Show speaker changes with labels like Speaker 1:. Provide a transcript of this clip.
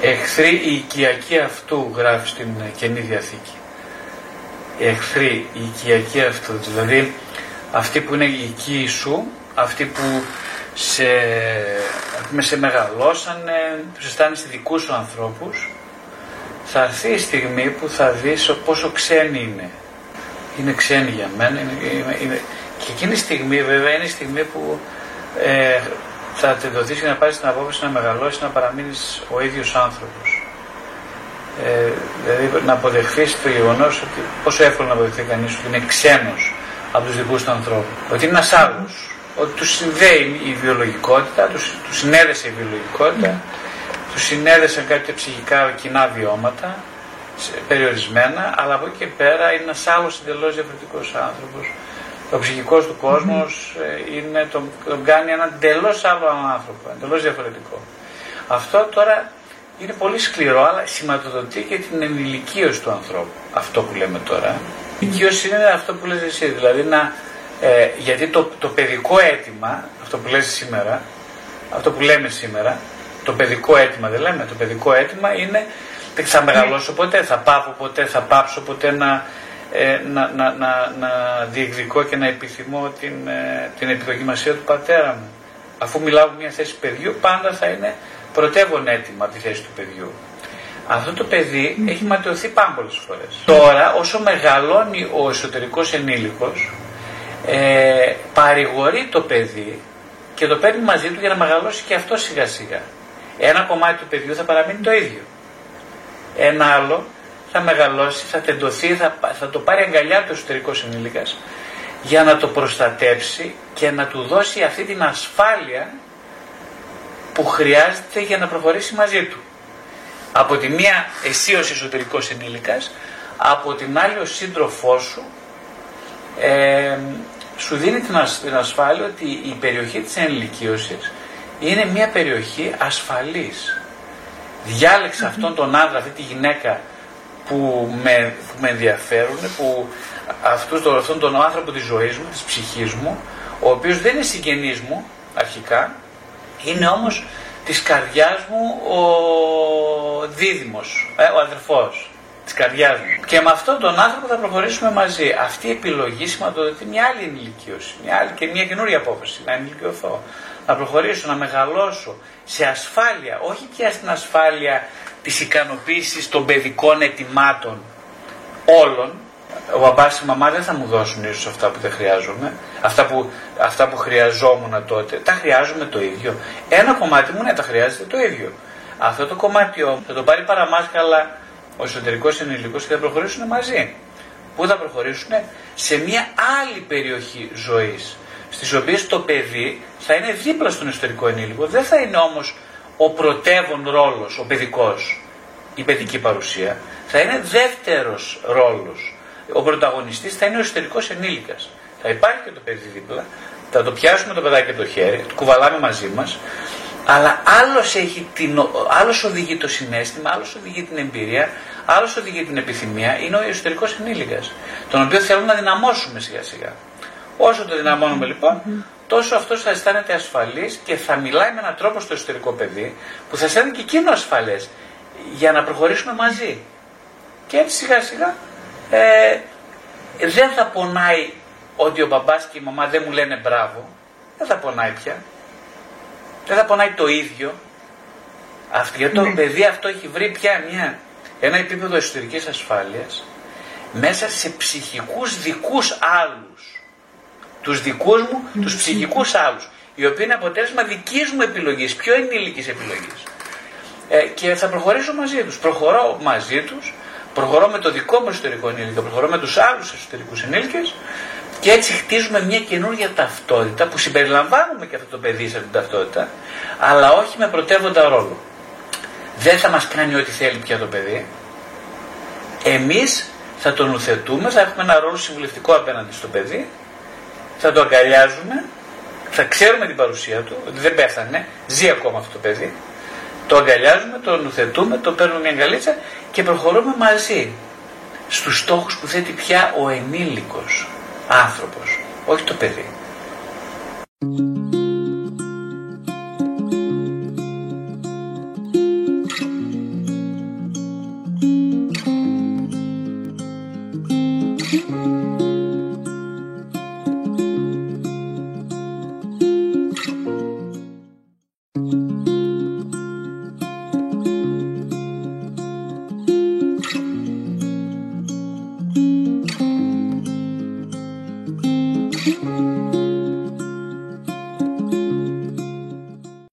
Speaker 1: Εχθροί η οικιακή αυτού γράφει στην Καινή Διαθήκη. Εχθροί η οικιακή αυτού, δηλαδή αυτοί που είναι οι οικοί σου, αυτοί που σε, με σε μεγαλώσανε, που σε αισθάνεσαι δικούς σου ανθρώπους, θα έρθει η στιγμή που θα δεις πόσο ξένοι είναι. Είναι ξένοι για μένα. Είναι, είναι, και εκείνη η στιγμή βέβαια είναι η στιγμή που ε, θα τη δοθεί για να πάρεις την απόφαση να μεγαλώσεις, να παραμείνεις ο ίδιος άνθρωπος. Ε, δηλαδή να αποδεχθείς το γεγονός ότι πόσο εύκολο να αποδεχθεί κανείς ότι είναι ξένος από τους δικούς του ανθρώπους. Ότι είναι ένας άλλος. Ότι του συνδέει η βιολογικότητα, του συνέδεσε η βιολογικότητα, του συνέδεσαν κάποια ψυχικά κοινά βιώματα, περιορισμένα, αλλά από εκεί και πέρα είναι ένας άλλος εντελώς διαφορετικός άνθρωπος ο ψυχικός του κόσμος ε, είναι, τον, τον κάνει έναν εντελώς άλλο άνθρωπο, εντελώς διαφορετικό. Αυτό τώρα είναι πολύ σκληρό, αλλά σηματοδοτεί και την ενηλικίωση του ανθρώπου. Αυτό που λέμε τώρα. Η οικείωση είναι αυτό που λες εσύ, δηλαδή να, ε, γιατί το, το παιδικό αίτημα, αυτό που λες σήμερα, αυτό που λέμε σήμερα, το παιδικό αίτημα δεν λέμε, το παιδικό αίτημα είναι θα μεγαλώσω ποτέ, θα πάω ποτέ, θα πάψω ποτέ να, ε, να, να, να, να διεκδικώ και να επιθυμώ την, ε, την επιδοκιμασία του πατέρα μου. Αφού μιλάω για μια θέση παιδιού, πάντα θα είναι πρωτεύον έτοιμα από τη θέση του παιδιού. Αυτό το παιδί έχει ματαιωθεί πάμπολες φορές. Τώρα, όσο μεγαλώνει ο εσωτερικός ενήλικος, ε, παρηγορεί το παιδί και το παίρνει μαζί του για να μεγαλώσει και αυτό σιγά σιγά. Ένα κομμάτι του παιδιού θα παραμείνει το ίδιο. Ένα άλλο θα μεγαλώσει, θα τεντωθεί, θα, θα το πάρει αγκαλιά του εσωτερικός ενήλικας για να το προστατέψει και να του δώσει αυτή την ασφάλεια που χρειάζεται για να προχωρήσει μαζί του. Από τη μία εσύ ως εσωτερικός ενήλικας, από την άλλη ο σύντροφός σου ε, σου δίνει την, ασφάλεια ότι η περιοχή της ενηλικίωσης είναι μια περιοχή ασφαλής. Διάλεξε αυτόν τον άντρα, αυτή τη γυναίκα που με, που με ενδιαφέρουν, που αυτούς, τον, αυτόν τον άνθρωπο της ζωής μου, της ψυχής μου, ο οποίος δεν είναι συγγενής μου αρχικά, είναι όμως της καρδιάς μου ο δίδυμος, ε, ο αδερφός της καρδιάς μου. Και με αυτόν τον άνθρωπο θα προχωρήσουμε μαζί. Αυτή η επιλογή σηματοδοτεί μια άλλη ενηλικίωση, μια άλλη και μια καινούρια απόφαση, να ενηλικιωθώ. Να προχωρήσω, να μεγαλώσω σε ασφάλεια, όχι πια στην ασφάλεια της ικανοποίησης των παιδικών ετοιμάτων όλων, ο μπαμπάς και η μαμά δεν θα μου δώσουν ίσως αυτά που δεν χρειάζομαι, αυτά που, αυτά που χρειαζόμουν τότε, τα χρειάζομαι το ίδιο. Ένα κομμάτι μου ναι, τα χρειάζεται το ίδιο. Αυτό το κομμάτι όμως θα το πάρει παραμάσκαλα ο εσωτερικός ενηλικός και θα προχωρήσουν μαζί. Πού θα προχωρήσουν; Σε μια άλλη περιοχή ζωής, στις οποίες το παιδί θα είναι δίπλα στον εσωτερικό ενήλικο, δεν θα είναι όμως ο πρωτεύων ρόλος, ο παιδικός, η παιδική παρουσία, θα είναι δεύτερος ρόλος. Ο πρωταγωνιστής θα είναι ο εσωτερικός ενήλικας. Θα υπάρχει και το παιδί δίπλα, θα το πιάσουμε το παιδάκι από το χέρι, το κουβαλάμε μαζί μας, αλλά άλλος, έχει την, άλλος οδηγεί το συνέστημα, άλλος οδηγεί την εμπειρία, άλλος οδηγεί την επιθυμία, είναι ο εσωτερικός ενήλικας, τον οποίο θέλουμε να δυναμώσουμε σιγά σιγά. Όσο το δυναμώνουμε λοιπόν, τόσο αυτός θα αισθάνεται ασφαλής και θα μιλάει με έναν τρόπο στο εσωτερικό παιδί που θα αισθάνεται και εκείνο ασφαλές για να προχωρήσουμε μαζί. Και έτσι σιγά σιγά ε, δεν θα πονάει ότι ο μπαμπάς και η μαμά δεν μου λένε μπράβο. Δεν θα πονάει πια. Δεν θα πονάει το ίδιο. Αυτό, γιατί το ναι. παιδί αυτό έχει βρει πια μια, ένα επίπεδο εσωτερικής ασφάλειας μέσα σε ψυχικούς δικούς άλλους τους δικούς μου, mm. τους ψυχικούς άλλους, οι οποίοι είναι αποτέλεσμα δικής μου επιλογής, πιο ενήλικης επιλογής. Ε, και θα προχωρήσω μαζί τους. Προχωρώ μαζί τους, προχωρώ με το δικό μου εσωτερικό ενήλικο, προχωρώ με τους άλλους εσωτερικούς ενήλικες και έτσι χτίζουμε μια καινούργια ταυτότητα που συμπεριλαμβάνουμε και αυτό το παιδί σε αυτή την ταυτότητα, αλλά όχι με πρωτεύοντα ρόλο. Δεν θα μας κάνει ό,τι θέλει πια το παιδί. Εμείς θα τον ουθετούμε, θα έχουμε ένα ρόλο συμβουλευτικό απέναντι στο παιδί θα το αγκαλιάζουμε, θα ξέρουμε την παρουσία του, ότι δεν πέθανε, ζει ακόμα αυτό το παιδί, το αγκαλιάζουμε, το νουθετούμε, το παίρνουμε μια αγκαλίτσα και προχωρούμε μαζί στους στόχους που θέτει πια ο ενήλικος άνθρωπος, όχι το παιδί.